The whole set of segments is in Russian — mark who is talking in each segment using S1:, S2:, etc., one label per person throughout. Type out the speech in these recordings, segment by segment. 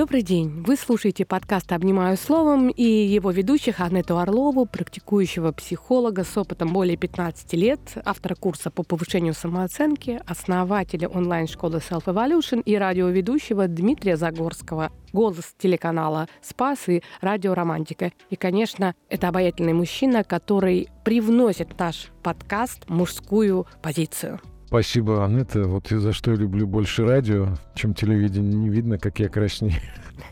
S1: Добрый день. Вы слушаете подкаст «Обнимаю словом» и его ведущих Анету Орлову, практикующего психолога с опытом более 15 лет, автора курса по повышению самооценки, основателя онлайн-школы Self Evolution и радиоведущего Дмитрия Загорского, голос телеканала «Спас» и «Радио Романтика». И, конечно, это обаятельный мужчина, который привносит в наш подкаст мужскую позицию.
S2: Спасибо, Анетта. Вот и за что я люблю больше радио, чем телевидение. Не видно, как я краснею.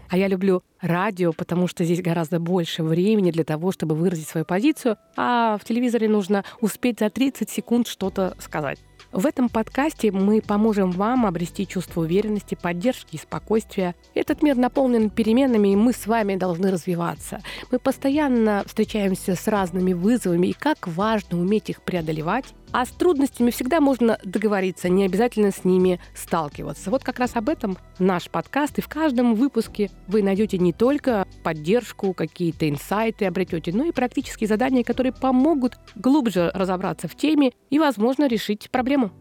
S1: А я люблю радио, потому что здесь гораздо больше времени для того, чтобы выразить свою позицию, а в телевизоре нужно успеть за 30 секунд что-то сказать. В этом подкасте мы поможем вам обрести чувство уверенности, поддержки и спокойствия. Этот мир наполнен переменами, и мы с вами должны развиваться. Мы постоянно встречаемся с разными вызовами, и как важно уметь их преодолевать а с трудностями всегда можно договориться, не обязательно с ними сталкиваться. Вот как раз об этом наш подкаст. И в каждом выпуске вы найдете не только поддержку, какие-то инсайты обретете, но и практические задания, которые помогут глубже разобраться в теме и, возможно, решить проблему.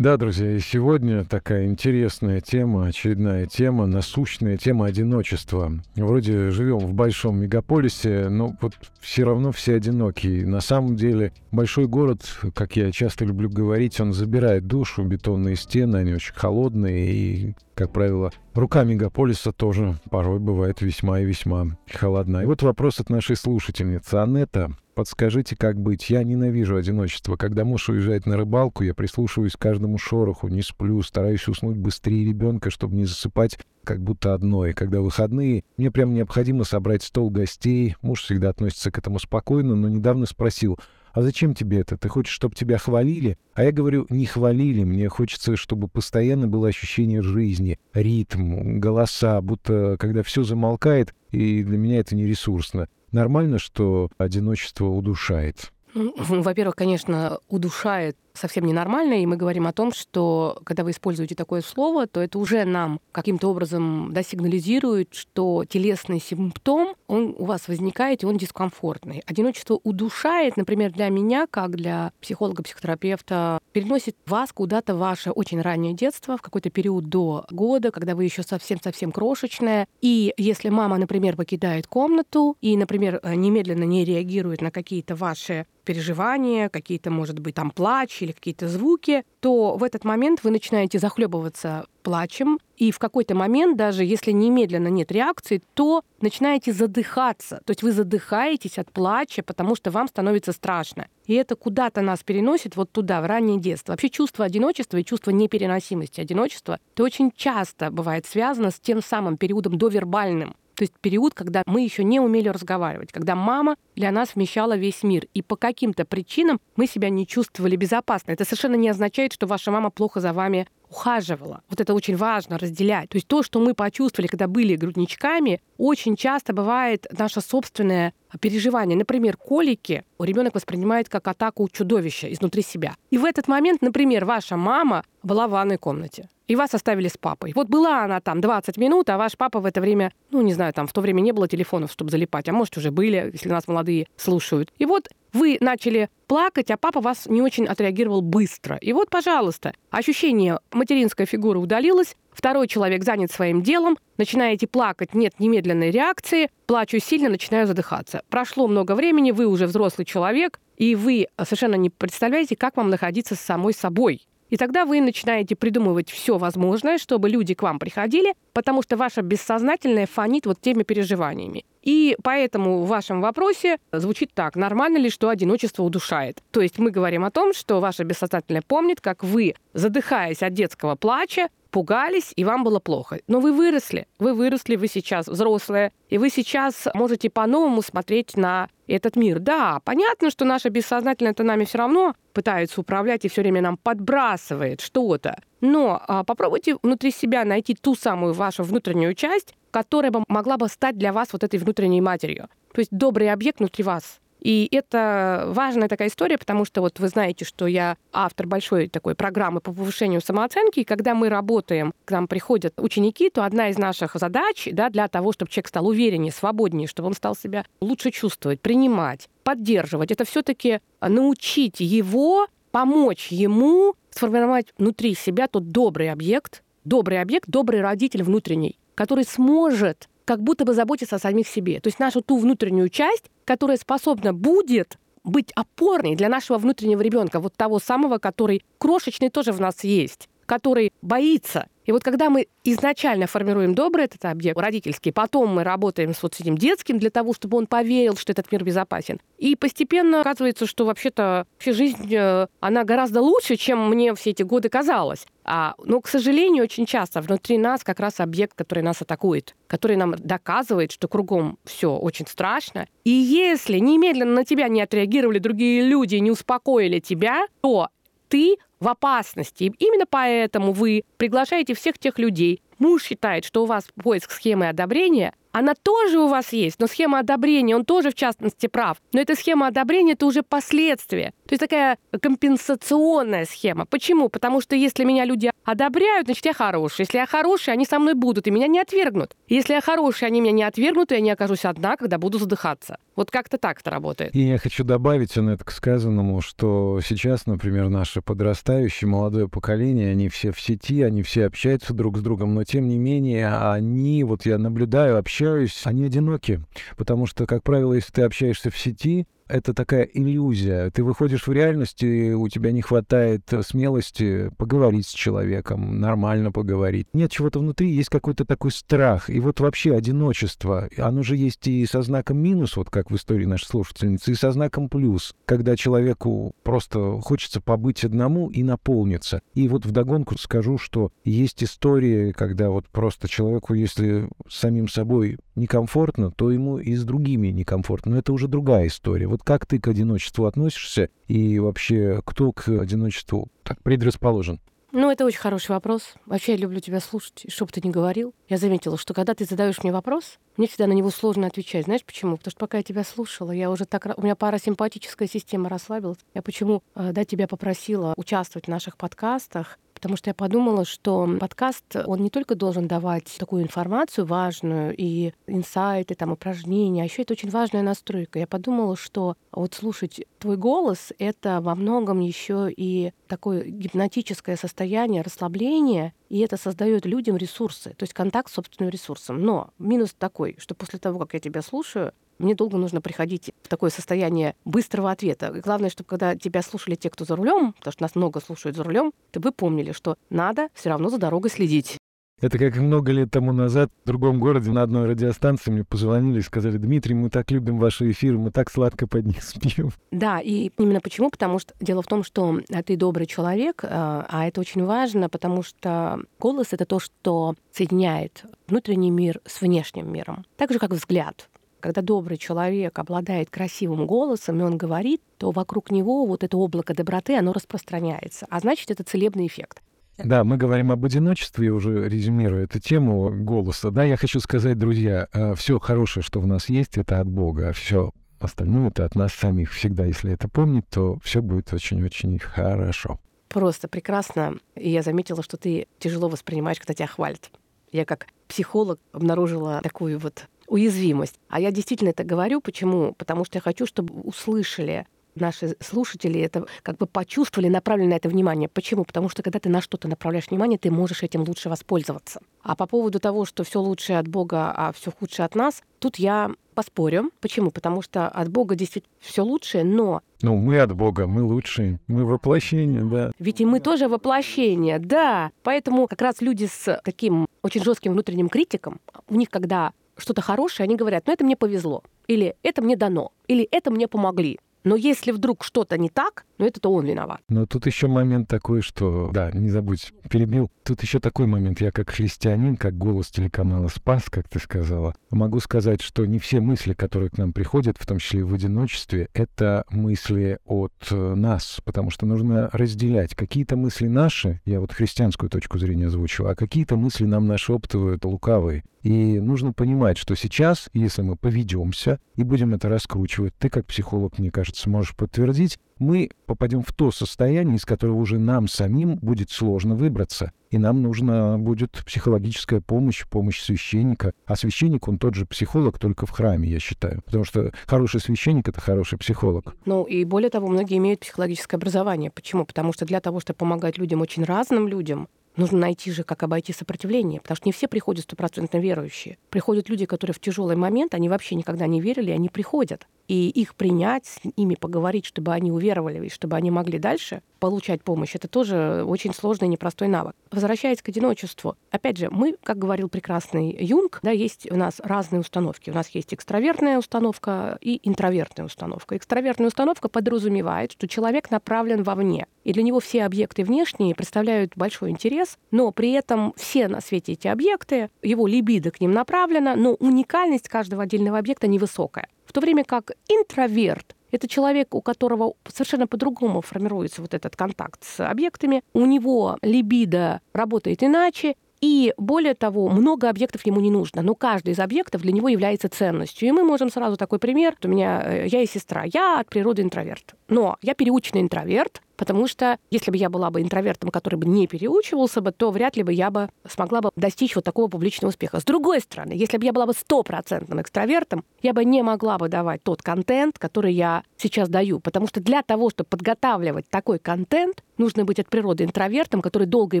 S2: Да, друзья, и сегодня такая интересная тема, очередная тема, насущная тема одиночества. Вроде живем в большом мегаполисе, но вот все равно все одинокие. На самом деле большой город, как я часто люблю говорить, он забирает душу, бетонные стены, они очень холодные и как правило, рука мегаполиса тоже порой бывает весьма и весьма холодна. И вот вопрос от нашей слушательницы. Анетта, подскажите, как быть? Я ненавижу одиночество. Когда муж уезжает на рыбалку, я прислушиваюсь к каждому шороху, не сплю, стараюсь уснуть быстрее ребенка, чтобы не засыпать как будто одной. Когда выходные, мне прям необходимо собрать стол гостей. Муж всегда относится к этому спокойно, но недавно спросил — а зачем тебе это? Ты хочешь, чтобы тебя хвалили? А я говорю, не хвалили, мне хочется, чтобы постоянно было ощущение жизни, ритм, голоса, будто когда все замолкает, и для меня это не ресурсно. Нормально, что одиночество удушает?
S1: Ну, во-первых, конечно, удушает совсем ненормально, и мы говорим о том, что когда вы используете такое слово, то это уже нам каким-то образом да, сигнализирует, что телесный симптом, он у вас возникает, и он дискомфортный. Одиночество удушает, например, для меня, как для психолога-психотерапевта, переносит вас куда-то ваше очень раннее детство, в какой-то период до года, когда вы еще совсем-совсем крошечная. И если мама, например, покидает комнату и, например, немедленно не реагирует на какие-то ваши переживания, какие-то, может быть, там плач или какие-то звуки, то в этот момент вы начинаете захлебываться плачем, и в какой-то момент, даже если немедленно нет реакции, то начинаете задыхаться. То есть вы задыхаетесь от плача, потому что вам становится страшно. И это куда-то нас переносит вот туда, в раннее детство. Вообще чувство одиночества и чувство непереносимости одиночества, это очень часто бывает связано с тем самым периодом довербальным. То есть период, когда мы еще не умели разговаривать, когда мама для нас вмещала весь мир, и по каким-то причинам мы себя не чувствовали безопасно. Это совершенно не означает, что ваша мама плохо за вами ухаживала. Вот это очень важно разделять. То есть то, что мы почувствовали, когда были грудничками, очень часто бывает наше собственное переживание. Например, колики ребенок воспринимает как атаку чудовища изнутри себя. И в этот момент, например, ваша мама была в ванной комнате и вас оставили с папой. Вот была она там 20 минут, а ваш папа в это время, ну, не знаю, там в то время не было телефонов, чтобы залипать, а может, уже были, если нас молодые слушают. И вот вы начали плакать, а папа вас не очень отреагировал быстро. И вот, пожалуйста, ощущение материнской фигуры удалилось, второй человек занят своим делом, начинаете плакать, нет немедленной реакции, плачу сильно, начинаю задыхаться. Прошло много времени, вы уже взрослый человек, и вы совершенно не представляете, как вам находиться с самой собой. И тогда вы начинаете придумывать все возможное, чтобы люди к вам приходили, потому что ваше бессознательное фонит вот теми переживаниями. И поэтому в вашем вопросе звучит так, нормально ли, что одиночество удушает. То есть мы говорим о том, что ваше бессознательное помнит, как вы, задыхаясь от детского плача, пугались, и вам было плохо. Но вы выросли, вы выросли, вы сейчас взрослые, и вы сейчас можете по-новому смотреть на этот мир. Да, понятно, что наше бессознательное это нами все равно пытается управлять и все время нам подбрасывает что-то. Но а, попробуйте внутри себя найти ту самую вашу внутреннюю часть, которая бы могла бы стать для вас вот этой внутренней матерью. То есть добрый объект внутри вас. И это важная такая история, потому что вот вы знаете, что я автор большой такой программы по повышению самооценки, и когда мы работаем, к нам приходят ученики, то одна из наших задач да, для того, чтобы человек стал увереннее, свободнее, чтобы он стал себя лучше чувствовать, принимать, поддерживать, это все-таки научить его, помочь ему сформировать внутри себя тот добрый объект, добрый объект, добрый родитель внутренний, который сможет как будто бы заботиться о самих себе. То есть нашу ту внутреннюю часть, которая способна будет быть опорной для нашего внутреннего ребенка, вот того самого, который крошечный тоже в нас есть, который боится, и вот когда мы изначально формируем добрый этот объект, родительский, потом мы работаем с вот этим детским для того, чтобы он поверил, что этот мир безопасен. И постепенно оказывается, что вообще-то вообще жизнь, э, она гораздо лучше, чем мне все эти годы казалось. А, но, к сожалению, очень часто внутри нас как раз объект, который нас атакует, который нам доказывает, что кругом все очень страшно. И если немедленно на тебя не отреагировали другие люди, не успокоили тебя, то ты в опасности. Именно поэтому вы приглашаете всех тех людей. Муж считает, что у вас поиск схемы одобрения, она тоже у вас есть, но схема одобрения, он тоже в частности прав. Но эта схема одобрения — это уже последствия. То есть такая компенсационная схема. Почему? Потому что если меня люди одобряют, значит, я хороший. Если я хороший, они со мной будут и меня не отвергнут. Если я хороший, они меня не отвергнут, и я не окажусь одна, когда буду задыхаться. Вот как-то так это работает.
S2: И я хочу добавить, Аннет, к сказанному, что сейчас, например, наше подрастающее молодое поколение, они все в сети, они все общаются друг с другом, но тем не менее они, вот я наблюдаю, общаюсь, они одиноки. Потому что, как правило, если ты общаешься в сети, это такая иллюзия. Ты выходишь в реальность, и у тебя не хватает э, смелости поговорить с человеком, нормально поговорить. Нет чего-то внутри, есть какой-то такой страх. И вот вообще одиночество, оно же есть и со знаком минус, вот как в истории нашей слушательницы, и со знаком плюс, когда человеку просто хочется побыть одному и наполниться. И вот вдогонку скажу, что есть истории, когда вот просто человеку, если самим собой некомфортно, то ему и с другими некомфортно. Но это уже другая история. Вот как ты к одиночеству относишься и вообще кто к одиночеству так предрасположен?
S1: Ну, это очень хороший вопрос. Вообще, я люблю тебя слушать, что бы ты ни говорил. Я заметила, что когда ты задаешь мне вопрос, мне всегда на него сложно отвечать. Знаешь почему? Потому что пока я тебя слушала, я уже так... У меня парасимпатическая система расслабилась. Я почему, э, да, тебя попросила участвовать в наших подкастах, потому что я подумала, что подкаст, он не только должен давать такую информацию важную и инсайты, там, упражнения, а еще это очень важная настройка. Я подумала, что вот слушать твой голос — это во многом еще и такое гипнотическое состояние расслабления, и это создает людям ресурсы, то есть контакт с собственным ресурсом. Но минус такой, что после того, как я тебя слушаю, мне долго нужно приходить в такое состояние быстрого ответа. И главное, чтобы когда тебя слушали те, кто за рулем, потому что нас много слушают за рулем, то вы помнили, что надо все равно за дорогой следить.
S2: Это как много лет тому назад в другом городе на одной радиостанции мне позвонили и сказали, Дмитрий, мы так любим ваши эфиры, мы так сладко под них спим.
S1: Да, и именно почему? Потому что дело в том, что ты добрый человек, а, а это очень важно, потому что голос — это то, что соединяет внутренний мир с внешним миром. Так же, как взгляд когда добрый человек обладает красивым голосом, и он говорит, то вокруг него вот это облако доброты, оно распространяется. А значит, это целебный эффект.
S2: Да, мы говорим об одиночестве, уже резюмируя эту тему голоса. Да, я хочу сказать, друзья, э, все хорошее, что в нас есть, это от Бога, а все остальное это от нас самих. Всегда, если это помнить, то все будет очень-очень хорошо.
S1: Просто прекрасно. И я заметила, что ты тяжело воспринимаешь, когда тебя хвалят. Я как психолог обнаружила такую вот уязвимость. А я действительно это говорю. Почему? Потому что я хочу, чтобы услышали наши слушатели это как бы почувствовали, направили на это внимание. Почему? Потому что когда ты на что-то направляешь внимание, ты можешь этим лучше воспользоваться. А по поводу того, что все лучшее от Бога, а все худшее от нас, тут я поспорю. Почему? Потому что от Бога действительно все лучшее, но...
S2: Ну, мы от Бога, мы лучшие, мы воплощение, да.
S1: Ведь и мы тоже воплощение, да. Поэтому как раз люди с таким очень жестким внутренним критиком, у них когда что-то хорошее, они говорят, ну это мне повезло, или это мне дано, или это мне помогли. Но если вдруг что-то не так, ну это то он виноват.
S2: Но тут еще момент такой, что, да, не забудь, перебил. Тут еще такой момент. Я как христианин, как голос телеканала «Спас», как ты сказала, могу сказать, что не все мысли, которые к нам приходят, в том числе и в одиночестве, это мысли от э, нас, потому что нужно разделять. Какие-то мысли наши, я вот христианскую точку зрения озвучу, а какие-то мысли нам нашептывают лукавые. И нужно понимать, что сейчас, если мы поведемся и будем это раскручивать, ты как психолог, мне кажется, можешь подтвердить, мы попадем в то состояние, из которого уже нам самим будет сложно выбраться. И нам нужна будет психологическая помощь, помощь священника. А священник, он тот же психолог, только в храме, я считаю. Потому что хороший священник — это хороший психолог.
S1: Ну и более того, многие имеют психологическое образование. Почему? Потому что для того, чтобы помогать людям, очень разным людям, нужно найти же, как обойти сопротивление, потому что не все приходят стопроцентно верующие. Приходят люди, которые в тяжелый момент, они вообще никогда не верили, они приходят. И их принять, с ими поговорить, чтобы они уверовали, и чтобы они могли дальше получать помощь, это тоже очень сложный и непростой навык. Возвращаясь к одиночеству, опять же, мы, как говорил прекрасный Юнг, да, есть у нас разные установки. У нас есть экстравертная установка и интровертная установка. Экстравертная установка подразумевает, что человек направлен вовне. И для него все объекты внешние представляют большой интерес, но при этом все на свете эти объекты, его либидо к ним направлена, но уникальность каждого отдельного объекта невысокая. То время как интроверт это человек, у которого совершенно по-другому формируется вот этот контакт с объектами. У него либидо работает иначе, и более того, много объектов ему не нужно, но каждый из объектов для него является ценностью. И мы можем сразу такой пример. У меня э, я и сестра. Я от природы интроверт. Но я переученный интроверт, Потому что если бы я была бы интровертом, который бы не переучивался бы, то вряд ли бы я бы смогла бы достичь вот такого публичного успеха. С другой стороны, если бы я была бы стопроцентным экстравертом, я бы не могла бы давать тот контент, который я сейчас даю. Потому что для того, чтобы подготавливать такой контент, нужно быть от природы интровертом, который долго и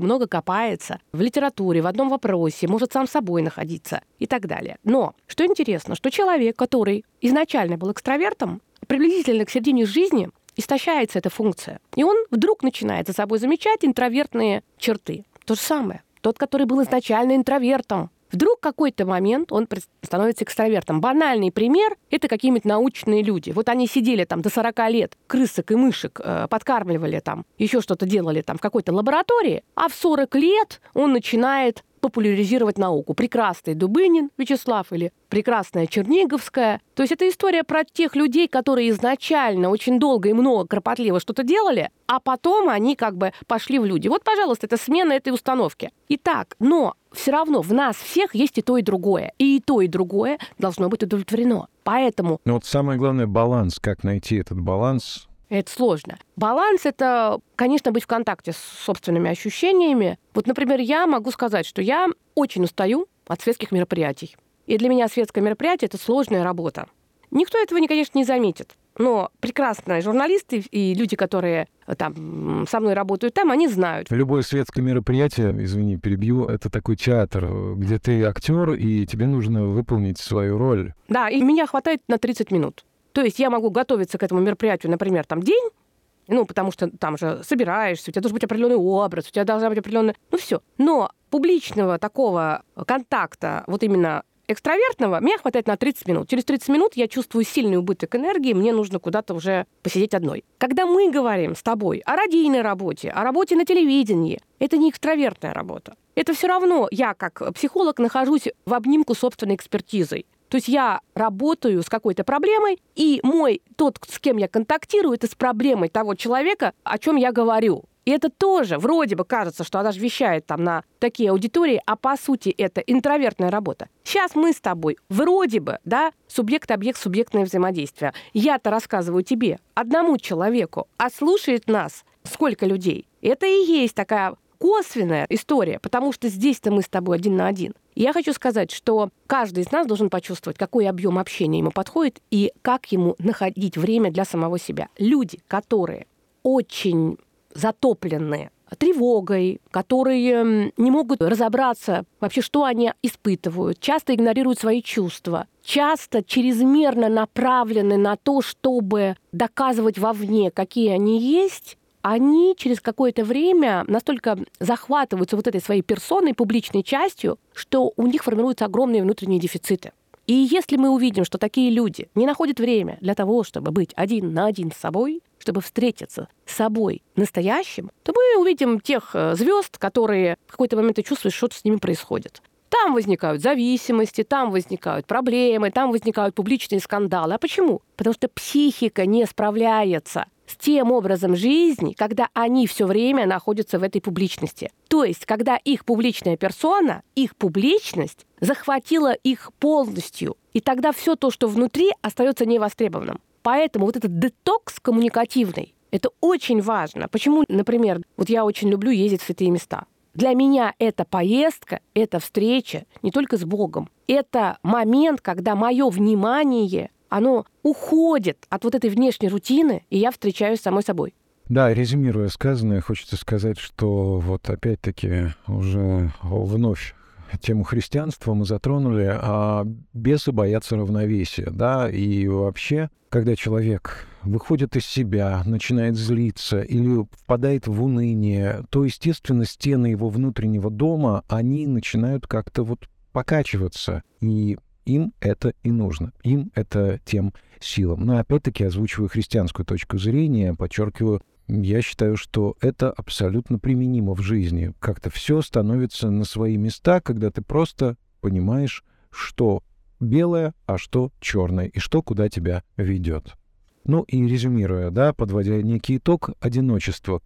S1: много копается в литературе, в одном вопросе, может сам собой находиться и так далее. Но что интересно, что человек, который изначально был экстравертом, приблизительно к середине жизни истощается эта функция. И он вдруг начинает за собой замечать интровертные черты. То же самое. Тот, который был изначально интровертом, Вдруг какой-то момент он становится экстравертом. Банальный пример — это какие-нибудь научные люди. Вот они сидели там до 40 лет, крысок и мышек э, подкармливали там, еще что-то делали там в какой-то лаборатории, а в 40 лет он начинает популяризировать науку. Прекрасный Дубынин Вячеслав или прекрасная Черниговская. То есть это история про тех людей, которые изначально очень долго и много кропотливо что-то делали, а потом они как бы пошли в люди. Вот, пожалуйста, это смена этой установки. Итак, но все равно в нас всех есть и то, и другое. И, то, и другое должно быть удовлетворено. Поэтому...
S2: Ну вот самое главное — баланс. Как найти этот баланс?
S1: Это сложно. Баланс — это, конечно, быть в контакте с собственными ощущениями. Вот, например, я могу сказать, что я очень устаю от светских мероприятий. И для меня светское мероприятие — это сложная работа. Никто этого, конечно, не заметит. Но прекрасные журналисты и люди, которые там со мной работают там, они знают.
S2: Любое светское мероприятие, извини, перебью, это такой театр, где ты актер, и тебе нужно выполнить свою роль.
S1: Да, и меня хватает на 30 минут. То есть я могу готовиться к этому мероприятию, например, там день, ну, потому что там же собираешься, у тебя должен быть определенный образ, у тебя должна быть определенная... Ну, все. Но публичного такого контакта, вот именно экстравертного, мне хватает на 30 минут. Через 30 минут я чувствую сильный убыток энергии, мне нужно куда-то уже посидеть одной. Когда мы говорим с тобой о радийной работе, о работе на телевидении, это не экстравертная работа. Это все равно я, как психолог, нахожусь в обнимку собственной экспертизой. То есть я работаю с какой-то проблемой, и мой тот, с кем я контактирую, это с проблемой того человека, о чем я говорю. И это тоже вроде бы кажется, что она же вещает там на такие аудитории, а по сути это интровертная работа. Сейчас мы с тобой вроде бы, да, субъект-объект, субъектное взаимодействие. Я-то рассказываю тебе, одному человеку, а слушает нас сколько людей. Это и есть такая косвенная история, потому что здесь-то мы с тобой один на один. Я хочу сказать, что каждый из нас должен почувствовать, какой объем общения ему подходит и как ему находить время для самого себя. Люди, которые очень затоплены тревогой, которые не могут разобраться вообще, что они испытывают, часто игнорируют свои чувства, часто чрезмерно направлены на то, чтобы доказывать вовне, какие они есть, они через какое-то время настолько захватываются вот этой своей персоной, публичной частью, что у них формируются огромные внутренние дефициты. И если мы увидим, что такие люди не находят время для того, чтобы быть один на один с собой, чтобы встретиться с собой настоящим, то мы увидим тех э, звезд, которые в какой-то момент ты чувствуешь, что-то с ними происходит. Там возникают зависимости, там возникают проблемы, там возникают публичные скандалы. А почему? Потому что психика не справляется с тем образом жизни, когда они все время находятся в этой публичности. То есть, когда их публичная персона, их публичность захватила их полностью. И тогда все то, что внутри, остается невостребованным. Поэтому вот этот детокс коммуникативный, это очень важно. Почему, например, вот я очень люблю ездить в святые места. Для меня эта поездка, эта встреча не только с Богом. Это момент, когда мое внимание оно уходит от вот этой внешней рутины, и я встречаюсь с самой собой.
S2: Да, резюмируя сказанное, хочется сказать, что вот опять-таки уже вновь тему христианства мы затронули, а бесы боятся равновесия, да, и вообще, когда человек выходит из себя, начинает злиться или впадает в уныние, то, естественно, стены его внутреннего дома, они начинают как-то вот покачиваться, и им это и нужно, им это тем силам. Но опять-таки озвучиваю христианскую точку зрения, подчеркиваю, я считаю, что это абсолютно применимо в жизни. Как-то все становится на свои места, когда ты просто понимаешь, что белое, а что черное, и что куда тебя ведет. Ну и резюмируя, да, подводя некий итог, одиночество.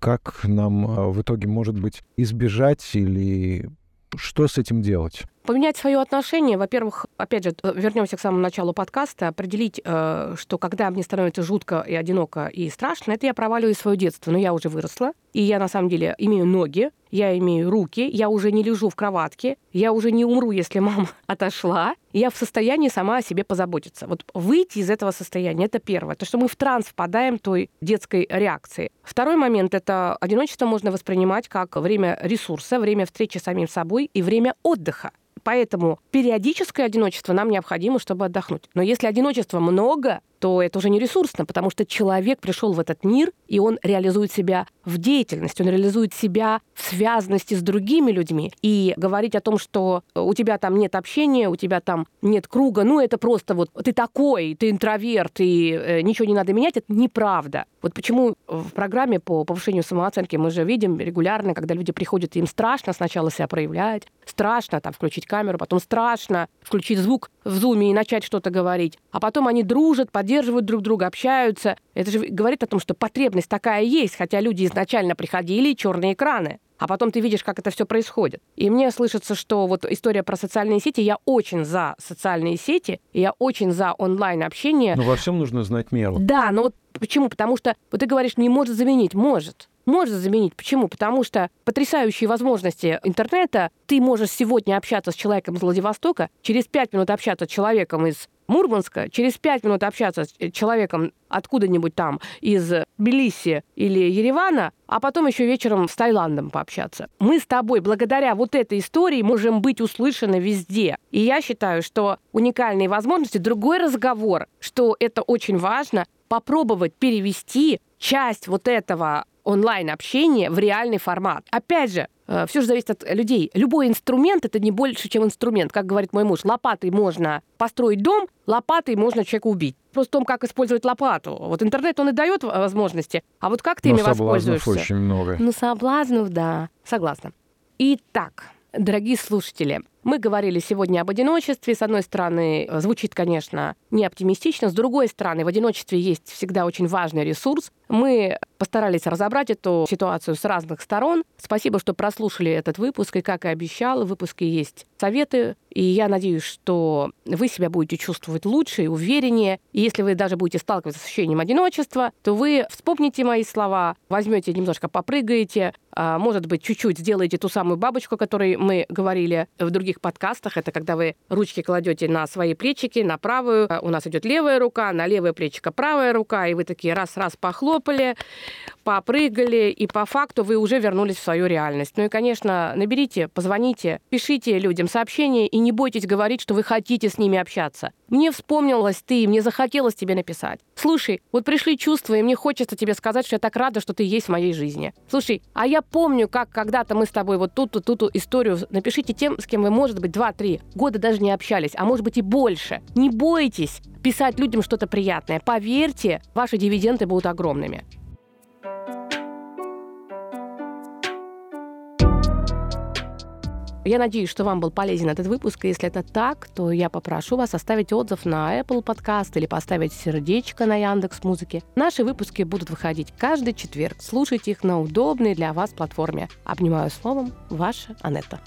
S2: Как нам а, в итоге, может быть, избежать или что с этим делать?
S1: Поменять свое отношение, во-первых, опять же, вернемся к самому началу подкаста, определить, э, что когда мне становится жутко и одиноко и страшно, это я проваливаю свое детство, но я уже выросла, и я на самом деле имею ноги, я имею руки, я уже не лежу в кроватке, я уже не умру, если мама отошла, я в состоянии сама о себе позаботиться. Вот выйти из этого состояния, это первое. То, что мы в транс впадаем той детской реакции. Второй момент — это одиночество можно воспринимать как время ресурса, время встречи с самим собой и время отдыха. Поэтому периодическое одиночество нам необходимо, чтобы отдохнуть. Но если одиночества много, то это уже не ресурсно, потому что человек пришел в этот мир, и он реализует себя в деятельности, он реализует себя в связанности с другими людьми. И говорить о том, что у тебя там нет общения, у тебя там нет круга, ну это просто вот ты такой, ты интроверт, и э, ничего не надо менять, это неправда. Вот почему в программе по повышению самооценки мы же видим регулярно, когда люди приходят, им страшно сначала себя проявлять, страшно там включить камеру, потом страшно включить звук в зуме и начать что-то говорить, а потом они дружат, поддерживают поддерживают друг друга, общаются. Это же говорит о том, что потребность такая есть, хотя люди изначально приходили черные экраны. А потом ты видишь, как это все происходит. И мне слышится, что вот история про социальные сети, я очень за социальные сети, и я очень за онлайн-общение.
S2: Но во всем нужно знать меру.
S1: Да, но вот почему? Потому что вот ты говоришь, не может заменить. Может может заменить. Почему? Потому что потрясающие возможности интернета. Ты можешь сегодня общаться с человеком из Владивостока, через пять минут общаться с человеком из Мурманска, через пять минут общаться с человеком откуда-нибудь там из Тбилиси или Еревана, а потом еще вечером с Таиландом пообщаться. Мы с тобой благодаря вот этой истории можем быть услышаны везде. И я считаю, что уникальные возможности, другой разговор, что это очень важно, попробовать перевести часть вот этого онлайн-общения в реальный формат. Опять же, э, все же зависит от людей. Любой инструмент — это не больше, чем инструмент. Как говорит мой муж, лопатой можно построить дом, лопатой можно человека убить. Просто в том, как использовать лопату. Вот интернет, он и дает возможности. А вот как ты Но ими воспользуешься?
S2: очень много.
S1: Ну, соблазнов, да. Согласна. Итак, дорогие слушатели, мы говорили сегодня об одиночестве. С одной стороны, звучит, конечно, не оптимистично. С другой стороны, в одиночестве есть всегда очень важный ресурс. Мы постарались разобрать эту ситуацию с разных сторон. Спасибо, что прослушали этот выпуск. И, как и обещал, в выпуске есть советы. И я надеюсь, что вы себя будете чувствовать лучше и увереннее. И если вы даже будете сталкиваться с ощущением одиночества, то вы вспомните мои слова, возьмете немножко попрыгаете, а, может быть, чуть-чуть сделаете ту самую бабочку, о которой мы говорили в других других подкастах. Это когда вы ручки кладете на свои плечики, на правую. У нас идет левая рука, на левое плечико правая рука, и вы такие раз-раз похлопали, попрыгали, и по факту вы уже вернулись в свою реальность. Ну и, конечно, наберите, позвоните, пишите людям сообщения и не бойтесь говорить, что вы хотите с ними общаться. Мне вспомнилась ты, мне захотелось тебе написать. Слушай, вот пришли чувства, и мне хочется тебе сказать, что я так рада, что ты есть в моей жизни. Слушай, а я помню, как когда-то мы с тобой вот тут-то, тут историю напишите тем, с кем вы, может быть, 2-3 года даже не общались, а может быть и больше. Не бойтесь писать людям что-то приятное. Поверьте, ваши дивиденды будут огромными. Я надеюсь, что вам был полезен этот выпуск. И если это так, то я попрошу вас оставить отзыв на Apple Podcast или поставить сердечко на Яндекс Музыке. Наши выпуски будут выходить каждый четверг. Слушайте их на удобной для вас платформе. Обнимаю словом, ваша Анетта.